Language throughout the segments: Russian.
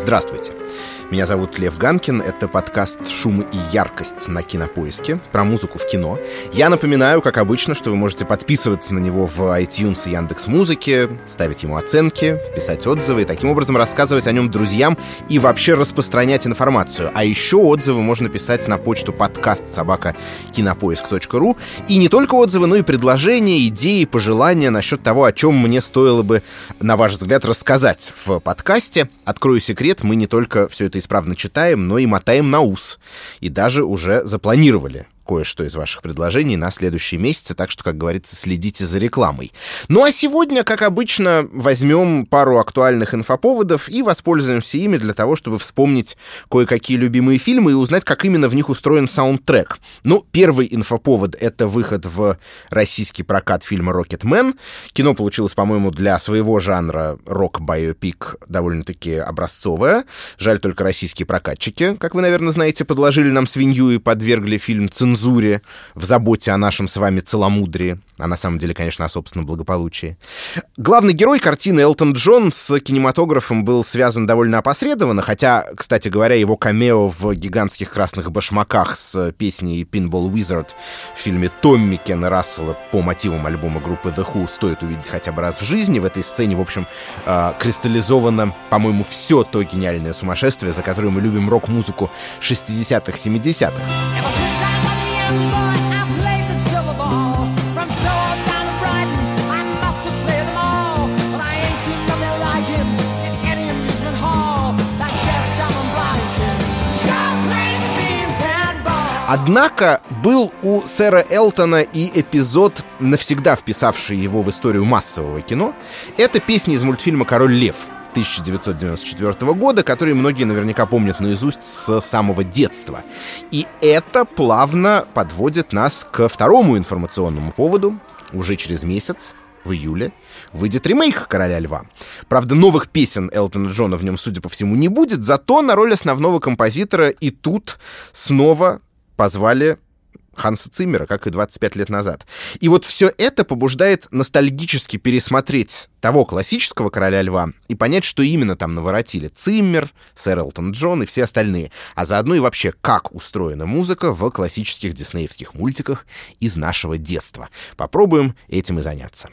Здравствуйте. Меня зовут Лев Ганкин, это подкаст «Шум и яркость» на Кинопоиске про музыку в кино. Я напоминаю, как обычно, что вы можете подписываться на него в iTunes и Яндекс Музыке, ставить ему оценки, писать отзывы и таким образом рассказывать о нем друзьям и вообще распространять информацию. А еще отзывы можно писать на почту подкаст собака кинопоиск.ру. И не только отзывы, но и предложения, идеи, пожелания насчет того, о чем мне стоило бы, на ваш взгляд, рассказать в подкасте. Открою секрет, мы не только все это исправно читаем, но и мотаем на ус. И даже уже запланировали кое-что из ваших предложений на следующие месяцы, так что, как говорится, следите за рекламой. Ну а сегодня, как обычно, возьмем пару актуальных инфоповодов и воспользуемся ими для того, чтобы вспомнить кое-какие любимые фильмы и узнать, как именно в них устроен саундтрек. Ну, первый инфоповод — это выход в российский прокат фильма «Рокетмен». Кино получилось, по-моему, для своего жанра рок-байопик довольно-таки образцовое. Жаль только российские прокатчики, как вы, наверное, знаете, подложили нам свинью и подвергли фильм цензуре цензуре, в заботе о нашем с вами целомудрии, а на самом деле, конечно, о собственном благополучии. Главный герой картины Элтон Джон с кинематографом был связан довольно опосредованно, хотя, кстати говоря, его камео в гигантских красных башмаках с песней Pinball Wizard в фильме Томми Кена Рассела по мотивам альбома группы The Who стоит увидеть хотя бы раз в жизни. В этой сцене, в общем, э, кристаллизовано, по-моему, все то гениальное сумасшествие, за которое мы любим рок-музыку 60-х, 70-х. Однако был у сэра Элтона и эпизод, навсегда вписавший его в историю массового кино. Это песня из мультфильма «Король лев», 1994 года, который многие наверняка помнят наизусть с самого детства. И это плавно подводит нас к второму информационному поводу. Уже через месяц в июле выйдет ремейк «Короля льва». Правда, новых песен Элтона Джона в нем, судя по всему, не будет, зато на роль основного композитора и тут снова позвали Ханса Циммера, как и 25 лет назад. И вот все это побуждает ностальгически пересмотреть того классического «Короля льва» и понять, что именно там наворотили Циммер, сэр Элтон Джон и все остальные, а заодно и вообще, как устроена музыка в классических диснеевских мультиках из нашего детства. Попробуем этим и заняться.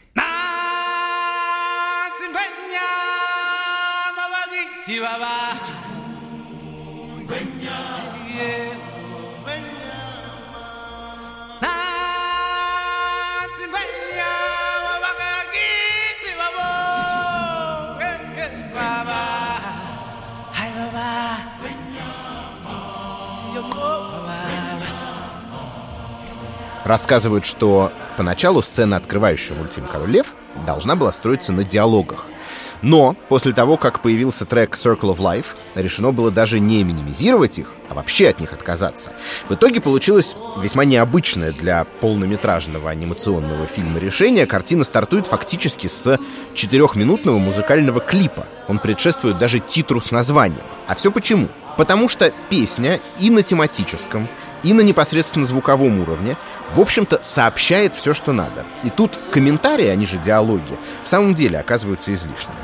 Рассказывают, что поначалу сцена, открывающая мультфильм «Король лев», должна была строиться на диалогах. Но после того, как появился трек Circle of Life, решено было даже не минимизировать их, а вообще от них отказаться. В итоге получилось весьма необычное для полнометражного анимационного фильма решение. Картина стартует фактически с четырехминутного музыкального клипа. Он предшествует даже титру с названием. А все почему? Потому что песня и на тематическом, и на непосредственно звуковом уровне, в общем-то, сообщает все, что надо. И тут комментарии, они же диалоги, в самом деле оказываются излишними.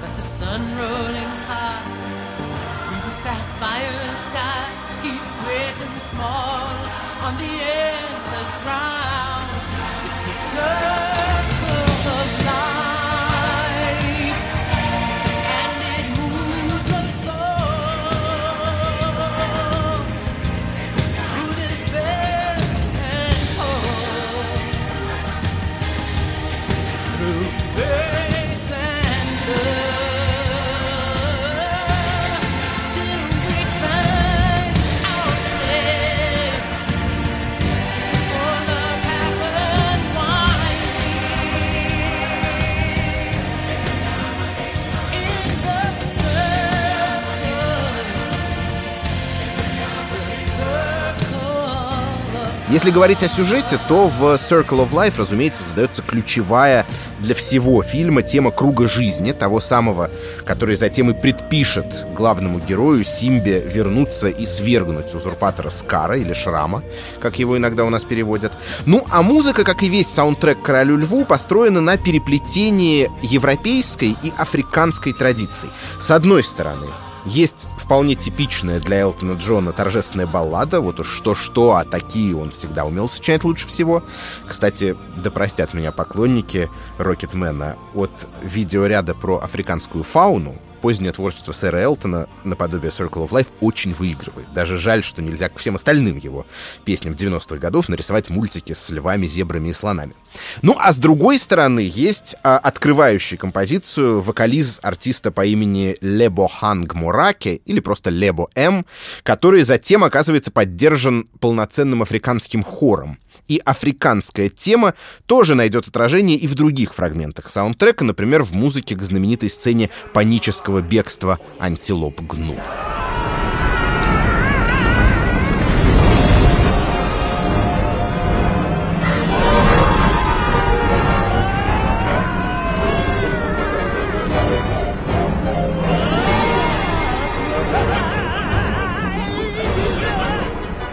Если говорить о сюжете, то в Circle of Life, разумеется, создается ключевая для всего фильма тема круга жизни, того самого, который затем и предпишет главному герою Симбе вернуться и свергнуть узурпатора Скара или Шрама, как его иногда у нас переводят. Ну, а музыка, как и весь саундтрек «Королю льву», построена на переплетении европейской и африканской традиций. С одной стороны, Есть вполне типичная для Элтона Джона торжественная баллада, вот уж что-что, а такие он всегда умел сочинять лучше всего. Кстати, да простят меня поклонники Рокетмена, от видеоряда про африканскую фауну, позднее творчество сэра Элтона, наподобие Circle of Life, очень выигрывает. Даже жаль, что нельзя к всем остальным его песням 90-х годов нарисовать мультики с львами, зебрами и слонами. Ну, а с другой стороны, есть а, открывающий композицию вокализ артиста по имени Лебо Ханг Мураке, или просто Лебо М, который затем оказывается поддержан полноценным африканским хором. И африканская тема тоже найдет отражение и в других фрагментах саундтрека, например, в музыке к знаменитой сцене панического бегства антилоп Гну.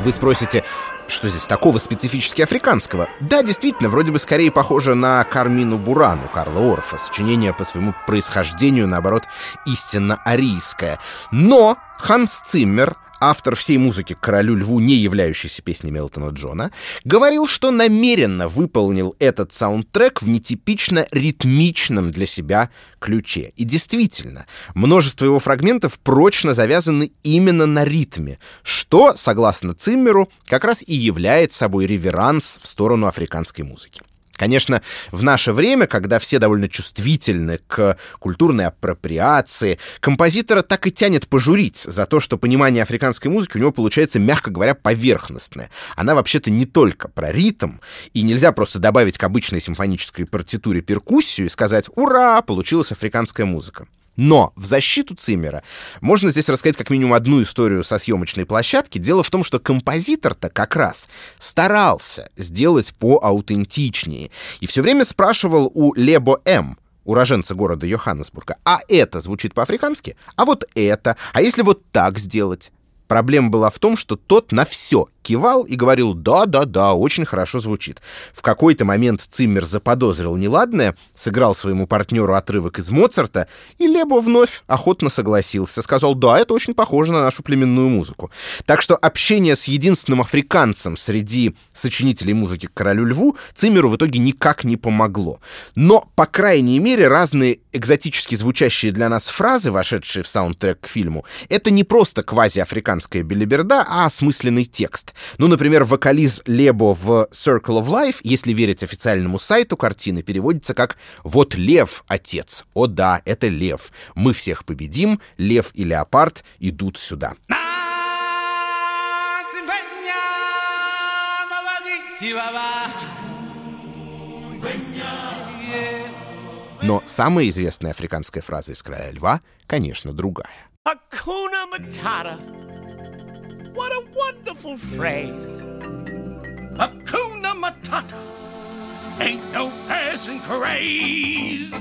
Вы спросите, что здесь такого специфически африканского? Да, действительно, вроде бы скорее похоже на Кармину Бурану Карла Орфа, сочинение по своему происхождению, наоборот, истинно арийское. Но Ханс Циммер автор всей музыки «Королю льву», не являющейся песней Мелтона Джона, говорил, что намеренно выполнил этот саундтрек в нетипично ритмичном для себя ключе. И действительно, множество его фрагментов прочно завязаны именно на ритме, что, согласно Циммеру, как раз и является собой реверанс в сторону африканской музыки. Конечно, в наше время, когда все довольно чувствительны к культурной апроприации, композитора так и тянет пожурить за то, что понимание африканской музыки у него получается, мягко говоря, поверхностное. Она вообще-то не только про ритм, и нельзя просто добавить к обычной симфонической партитуре перкуссию и сказать «Ура! Получилась африканская музыка». Но в защиту Циммера можно здесь рассказать как минимум одну историю со съемочной площадки. Дело в том, что композитор-то как раз старался сделать поаутентичнее. И все время спрашивал у Лебо М., уроженца города Йоханнесбурга, а это звучит по-африкански? А вот это? А если вот так сделать? Проблема была в том, что тот на все кивал и говорил «да-да-да, очень хорошо звучит». В какой-то момент Циммер заподозрил неладное, сыграл своему партнеру отрывок из Моцарта, и Лебо вновь охотно согласился. Сказал «да, это очень похоже на нашу племенную музыку». Так что общение с единственным африканцем среди сочинителей музыки «Королю льву» Циммеру в итоге никак не помогло. Но, по крайней мере, разные экзотически звучащие для нас фразы, вошедшие в саундтрек к фильму, это не просто квази-африканская белиберда, а осмысленный текст. Ну, например, вокализ Лебо в Circle of Life, если верить официальному сайту картины, переводится как «Вот лев, отец». О да, это лев. Мы всех победим, лев и леопард идут сюда. Но самая известная африканская фраза из «Короля льва», конечно, другая. Hakuna Matata. What a wonderful phrase. Hakuna Matata. Ain't no passing craze.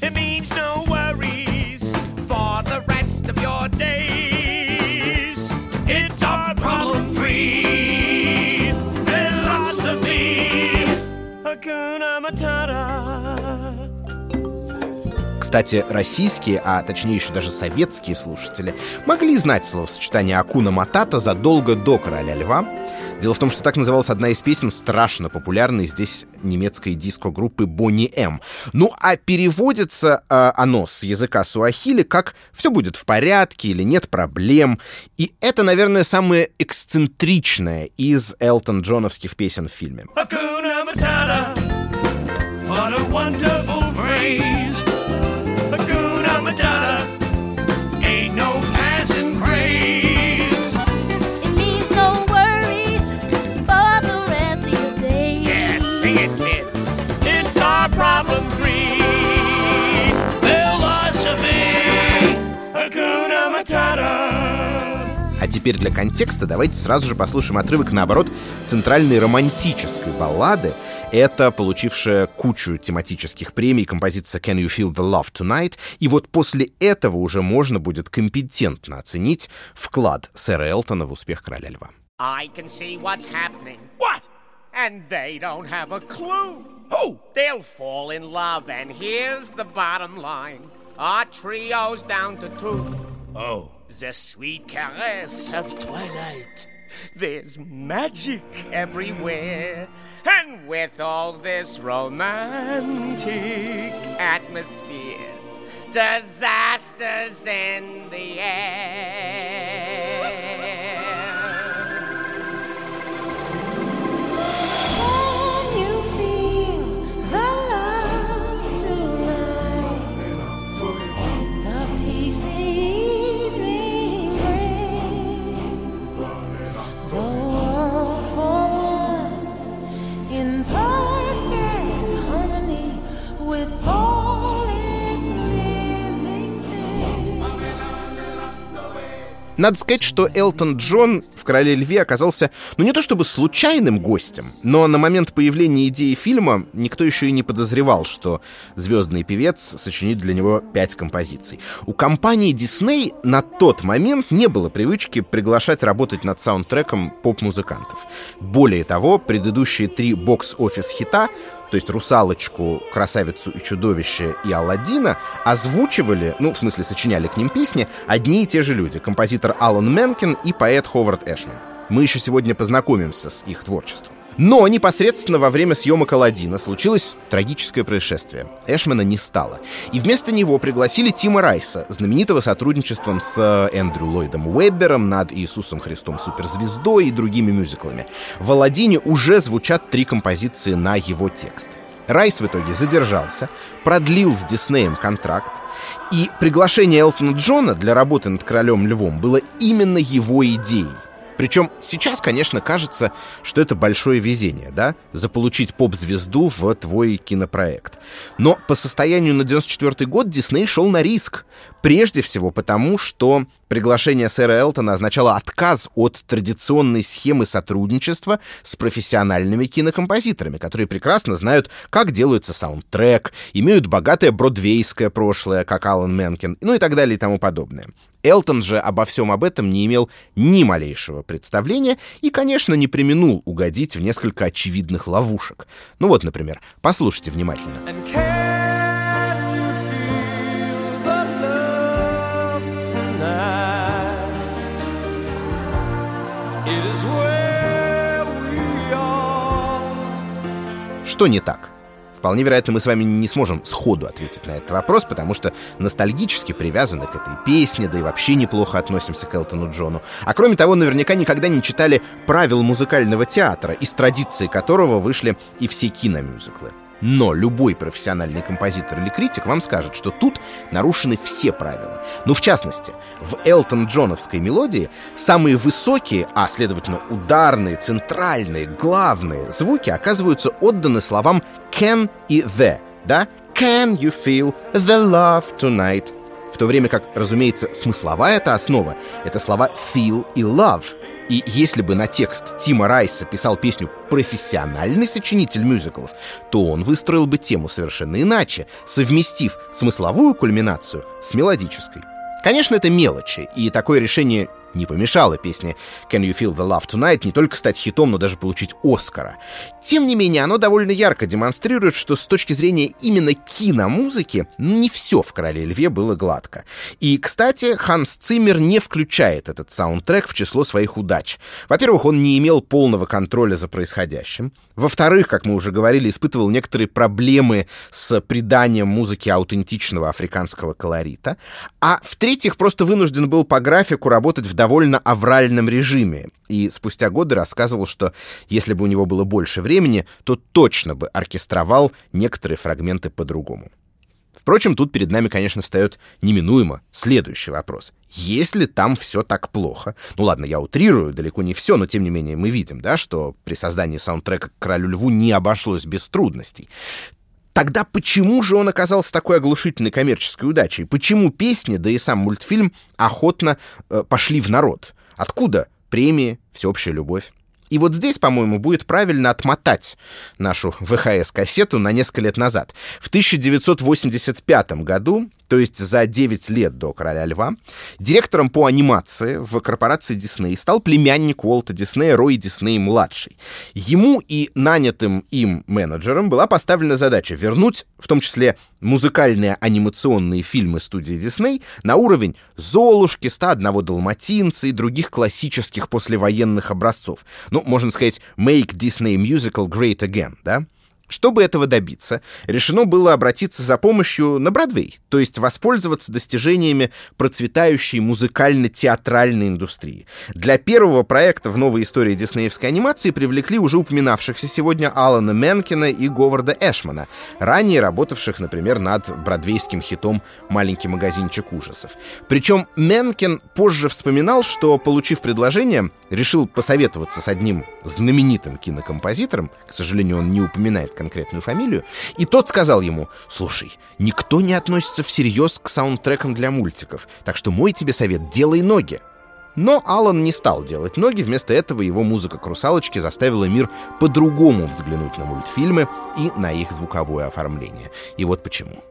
It means no worries for the rest of your days. It's our problem free philosophy. Hakuna Matata. Кстати, российские, а точнее еще даже советские слушатели могли знать словосочетание «Акуна Матата» задолго до «Короля льва». Дело в том, что так называлась одна из песен страшно популярной здесь немецкой диско-группы Бонни М. Ну, а переводится э, оно с языка суахили как «все будет в порядке» или «нет проблем». И это, наверное, самое эксцентричное из Элтон Джоновских песен в фильме. Hakuna Matata, what a wonderful phrase. Теперь для контекста давайте сразу же послушаем отрывок, наоборот, центральной романтической баллады. Это получившая кучу тематических премий композиция «Can you feel the love tonight?» И вот после этого уже можно будет компетентно оценить вклад сэра Элтона в успех «Короля льва». I can see what's happening. What? And they don't have a clue. Who? They'll fall in love, and here's the bottom line. Our trio's down to two. Oh. The sweet caress of twilight. There's magic everywhere. And with all this romantic atmosphere, disasters in the air. Надо сказать, что Элтон Джон в «Короле льве» оказался, ну не то чтобы случайным гостем, но на момент появления идеи фильма никто еще и не подозревал, что звездный певец сочинит для него пять композиций. У компании Disney на тот момент не было привычки приглашать работать над саундтреком поп-музыкантов. Более того, предыдущие три бокс-офис хита то есть «Русалочку», «Красавицу и чудовище» и «Аладдина» озвучивали, ну, в смысле, сочиняли к ним песни, одни и те же люди — композитор Алан Менкин и поэт Ховард Эшман. Мы еще сегодня познакомимся с их творчеством. Но непосредственно во время съемок «Аладдина» случилось трагическое происшествие. Эшмана не стало. И вместо него пригласили Тима Райса, знаменитого сотрудничеством с э, Эндрю Ллойдом Уэббером над Иисусом Христом Суперзвездой и другими мюзиклами. В «Аладдине» уже звучат три композиции на его текст. Райс в итоге задержался, продлил с Диснеем контракт, и приглашение Элтона Джона для работы над «Королем Львом» было именно его идеей — причем сейчас, конечно, кажется, что это большое везение, да, заполучить поп-звезду в твой кинопроект. Но по состоянию на 94 год Дисней шел на риск. Прежде всего потому, что приглашение сэра Элтона означало отказ от традиционной схемы сотрудничества с профессиональными кинокомпозиторами, которые прекрасно знают, как делается саундтрек, имеют богатое бродвейское прошлое, как Алан Менкен, ну и так далее и тому подобное. Элтон же обо всем об этом не имел ни малейшего представления и, конечно, не применул угодить в несколько очевидных ловушек. Ну вот, например, послушайте внимательно. Что не так? Вполне вероятно, мы с вами не сможем сходу ответить на этот вопрос, потому что ностальгически привязаны к этой песне, да и вообще неплохо относимся к Элтону Джону. А кроме того, наверняка никогда не читали правил музыкального театра, из традиции которого вышли и все киномюзиклы. Но любой профессиональный композитор или критик вам скажет, что тут нарушены все правила. Ну, в частности, в Элтон Джоновской мелодии самые высокие, а, следовательно, ударные, центральные, главные звуки оказываются отданы словам can и the, да? Can you feel the love tonight? В то время как, разумеется, смысловая эта основа — это слова feel и love — и если бы на текст Тима Райса писал песню профессиональный сочинитель мюзиклов, то он выстроил бы тему совершенно иначе, совместив смысловую кульминацию с мелодической. Конечно, это мелочи, и такое решение не помешало песне «Can You Feel the Love Tonight» не только стать хитом, но даже получить Оскара. Тем не менее, оно довольно ярко демонстрирует, что с точки зрения именно киномузыки не все в «Короле льве» было гладко. И, кстати, Ханс Циммер не включает этот саундтрек в число своих удач. Во-первых, он не имел полного контроля за происходящим. Во-вторых, как мы уже говорили, испытывал некоторые проблемы с приданием музыки аутентичного африканского колорита. А в-третьих, просто вынужден был по графику работать в довольно авральном режиме. И спустя годы рассказывал, что если бы у него было больше времени, то точно бы оркестровал некоторые фрагменты по-другому. Впрочем, тут перед нами, конечно, встает неминуемо следующий вопрос. Если там все так плохо, ну ладно, я утрирую, далеко не все, но тем не менее мы видим, да, что при создании саундтрека «Королю льву» не обошлось без трудностей. Тогда почему же он оказался такой оглушительной коммерческой удачей? Почему песни, да и сам мультфильм охотно э, пошли в народ? Откуда премии, всеобщая любовь? И вот здесь, по-моему, будет правильно отмотать нашу ВХС-кассету на несколько лет назад. В 1985 году то есть за 9 лет до «Короля льва», директором по анимации в корпорации Дисней стал племянник Уолта Диснея Рой Дисней-младший. Ему и нанятым им менеджерам была поставлена задача вернуть, в том числе музыкальные анимационные фильмы студии Дисней, на уровень «Золушки», «101 Далматинца» и других классических послевоенных образцов. Ну, можно сказать, «Make Disney Musical Great Again», да? Чтобы этого добиться, решено было обратиться за помощью на Бродвей, то есть воспользоваться достижениями процветающей музыкально-театральной индустрии. Для первого проекта в новой истории диснеевской анимации привлекли уже упоминавшихся сегодня Алана Менкина и Говарда Эшмана, ранее работавших, например, над бродвейским хитом «Маленький магазинчик ужасов». Причем Менкин позже вспоминал, что, получив предложение, решил посоветоваться с одним знаменитым кинокомпозитором, к сожалению, он не упоминает конкретную фамилию, и тот сказал ему, «Слушай, никто не относится всерьез к саундтрекам для мультиков, так что мой тебе совет — делай ноги». Но Алан не стал делать ноги, вместо этого его музыка к «Русалочке» заставила мир по-другому взглянуть на мультфильмы и на их звуковое оформление. И вот почему.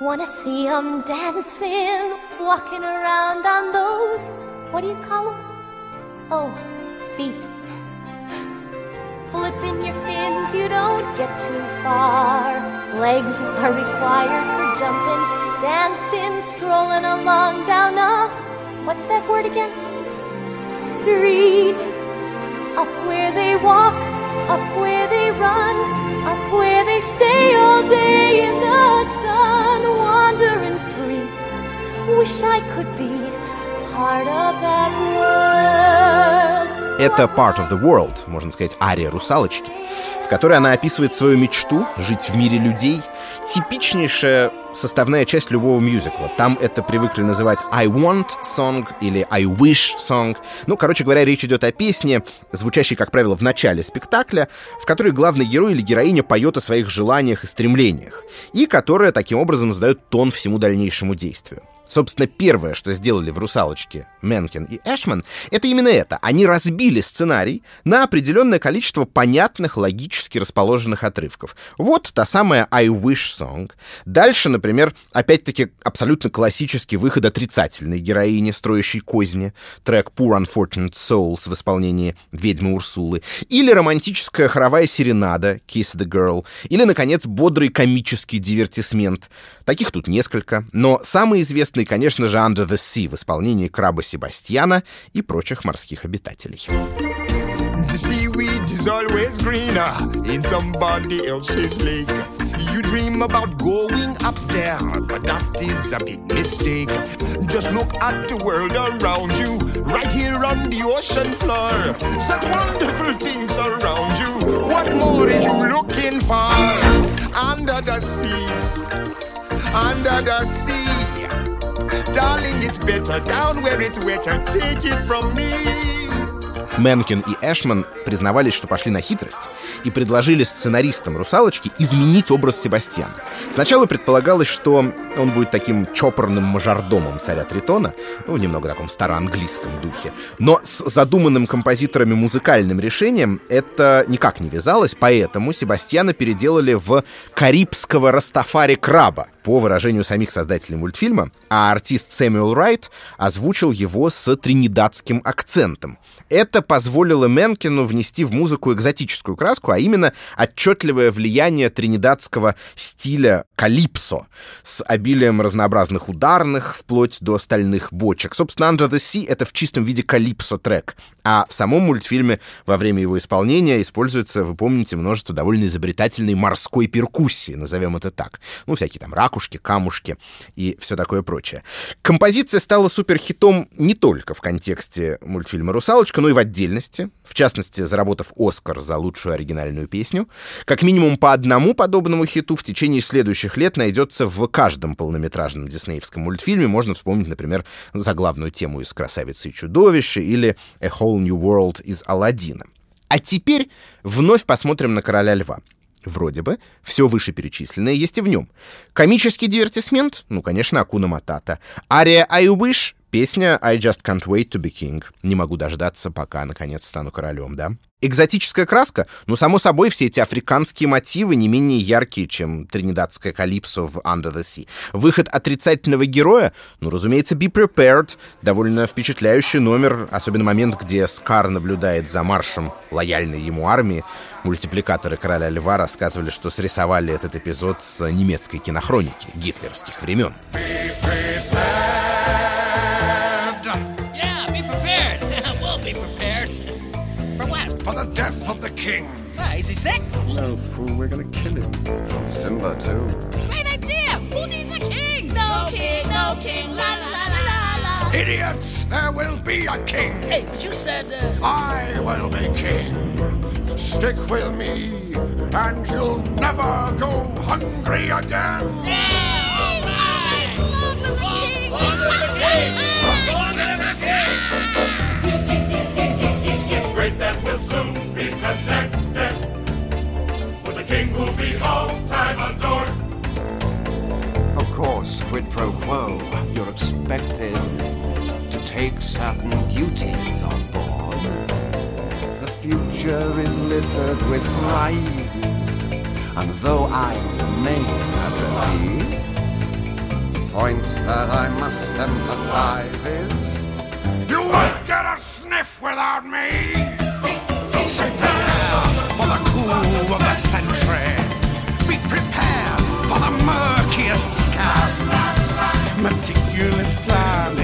Wanna see them dancing, walking around on those, what do you call them? Oh, feet. Flipping your fins, you don't get too far. Legs are required for jumping, dancing, strolling along down a, what's that word again? Street. Up where they walk, up where they run, up where they stay all day in the sun, wandering free. Wish I could be part of that world. Это Part of the World, можно сказать, ария русалочки, в которой она описывает свою мечту жить в мире людей. Типичнейшая составная часть любого мюзикла. Там это привыкли называть I want song или I wish song. Ну, короче говоря, речь идет о песне, звучащей, как правило, в начале спектакля, в которой главный герой или героиня поет о своих желаниях и стремлениях, и которая таким образом задает тон всему дальнейшему действию. Собственно, первое, что сделали в «Русалочке» Менкин и Эшман, это именно это. Они разбили сценарий на определенное количество понятных, логически расположенных отрывков. Вот та самая «I Wish Song». Дальше, например, опять-таки абсолютно классический выход отрицательной героини, строящей козни, трек «Poor Unfortunate Souls» в исполнении ведьмы Урсулы, или романтическая хоровая серенада «Kiss the Girl», или, наконец, бодрый комический дивертисмент. Таких тут несколько, но самый известный известный, конечно же, Under the Sea в исполнении краба Себастьяна и прочих морских обитателей. The seaweed is always greener in somebody else's lake. You dream about going up there, but that is a big mistake. Just look at the world around you, right here on the ocean floor. Such wonderful things around you. What more are you looking for? Under the sea, under the sea. Darling, it's better down where it's wetter. Take it from me. Менкин и Эшман признавались, что пошли на хитрость и предложили сценаристам «Русалочки» изменить образ Себастьяна. Сначала предполагалось, что он будет таким чопорным мажордомом царя Тритона, ну, немного таком староанглийском духе. Но с задуманным композиторами музыкальным решением это никак не вязалось, поэтому Себастьяна переделали в карибского Растафари Краба, по выражению самих создателей мультфильма, а артист Сэмюэл Райт озвучил его с тринидадским акцентом. Это позволило Менкину внести в музыку экзотическую краску, а именно отчетливое влияние тринидадского стиля калипсо с обилием разнообразных ударных, вплоть до стальных бочек. Собственно, Under the Sea — это в чистом виде калипсо-трек, а в самом мультфильме во время его исполнения используется, вы помните, множество довольно изобретательной морской перкуссии, назовем это так. Ну, всякие там ракушки, камушки и все такое прочее. Композиция стала суперхитом не только в контексте мультфильма «Русалочка», но и в отдельности, в частности, заработав «Оскар» за лучшую оригинальную песню. Как минимум по одному подобному хиту в течение следующих лет найдется в каждом полнометражном диснеевском мультфильме. Можно вспомнить, например, заглавную тему из «Красавицы и чудовища» или «A Whole New World» из «Аладдина». А теперь вновь посмотрим на «Короля льва». Вроде бы, все вышеперечисленное есть и в нем. Комический дивертисмент? Ну, конечно, Акуна Матата. Ария I Wish? Песня I Just Can't Wait to Be King. Не могу дождаться, пока, наконец, стану королем, да? Экзотическая краска? Ну, само собой, все эти африканские мотивы не менее яркие, чем тринидадская калипсо в Under the Sea. Выход отрицательного героя? Ну, разумеется, Be Prepared. Довольно впечатляющий номер, особенно момент, где Скар наблюдает за маршем лояльной ему армии. Мультипликаторы Короля Льва рассказывали, что срисовали этот эпизод с немецкой кинохроники гитлеровских времен. Be king. Simba, too. Great idea! Who needs a king? No, no king, no king, la la la la la. Idiots! There will be a king. Hey, but you said... Uh... I will be king. Stick with me, and you'll never go hungry again. Yeah! Littered with prizes, and though I remain at the sea, the point that I must emphasize is you won't get a sniff without me! for the coup of the century. Be prepared for the murkiest scam. Meticulous planning,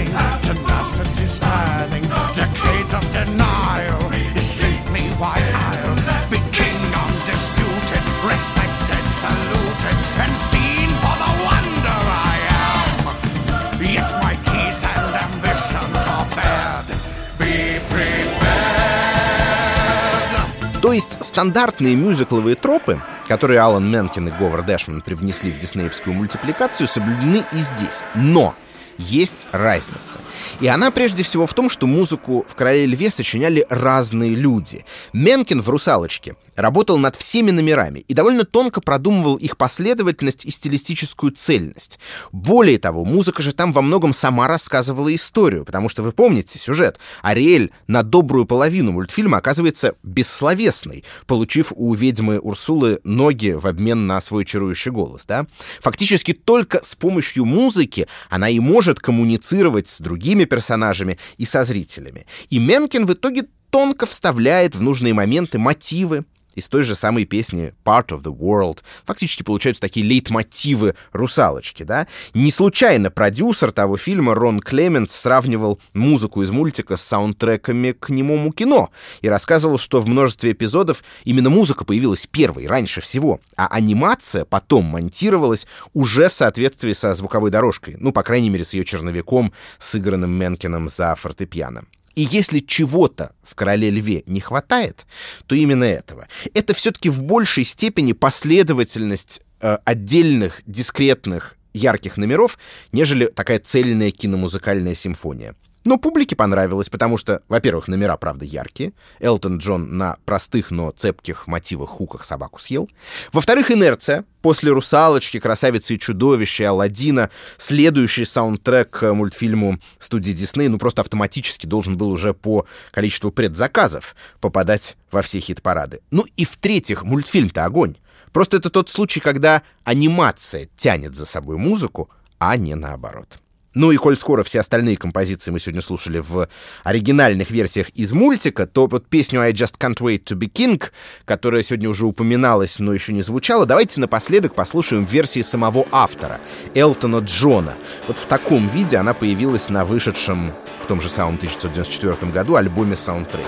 есть стандартные мюзикловые тропы, которые Алан Менкин и Говард Дэшман привнесли в диснеевскую мультипликацию, соблюдены и здесь. Но есть разница. И она прежде всего в том, что музыку в «Короле льве» сочиняли разные люди. Менкин в «Русалочке» работал над всеми номерами и довольно тонко продумывал их последовательность и стилистическую цельность. Более того, музыка же там во многом сама рассказывала историю, потому что вы помните сюжет. Ариэль на добрую половину мультфильма оказывается бессловесной, получив у ведьмы Урсулы ноги в обмен на свой чарующий голос. Да? Фактически только с помощью музыки она и может коммуницировать с другими персонажами и со зрителями. И Менкин в итоге тонко вставляет в нужные моменты мотивы, из той же самой песни Part of the World. Фактически получаются такие лейтмотивы «Русалочки», да? Не случайно продюсер того фильма Рон Клемент сравнивал музыку из мультика с саундтреками к немому кино и рассказывал, что в множестве эпизодов именно музыка появилась первой, раньше всего, а анимация потом монтировалась уже в соответствии со звуковой дорожкой, ну, по крайней мере, с ее черновиком, сыгранным Менкином за фортепиано. И если чего-то в «Короле льве» не хватает, то именно этого. Это все-таки в большей степени последовательность э, отдельных, дискретных, ярких номеров, нежели такая цельная киномузыкальная симфония. Но публике понравилось, потому что, во-первых, номера, правда, яркие. Элтон Джон на простых, но цепких мотивах хуках собаку съел. Во-вторых, инерция. После «Русалочки», «Красавицы и чудовища», «Аладдина» следующий саундтрек к мультфильму студии Дисней ну просто автоматически должен был уже по количеству предзаказов попадать во все хит-парады. Ну и в-третьих, мультфильм-то огонь. Просто это тот случай, когда анимация тянет за собой музыку, а не наоборот. Ну и коль скоро все остальные композиции мы сегодня слушали в оригинальных версиях из мультика, то вот песню «I just can't wait to be king», которая сегодня уже упоминалась, но еще не звучала, давайте напоследок послушаем версии самого автора, Элтона Джона. Вот в таком виде она появилась на вышедшем в том же самом 1994 году альбоме «Саундтреки».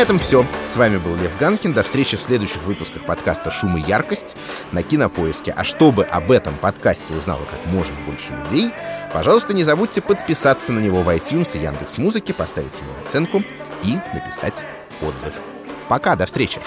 Этом все. С вами был Лев Ганкин. До встречи в следующих выпусках подкаста «Шум и яркость» на Кинопоиске. А чтобы об этом подкасте узнало как можно больше людей, пожалуйста, не забудьте подписаться на него в iTunes и Яндекс.Музыке, поставить ему оценку и написать отзыв. Пока, до встречи!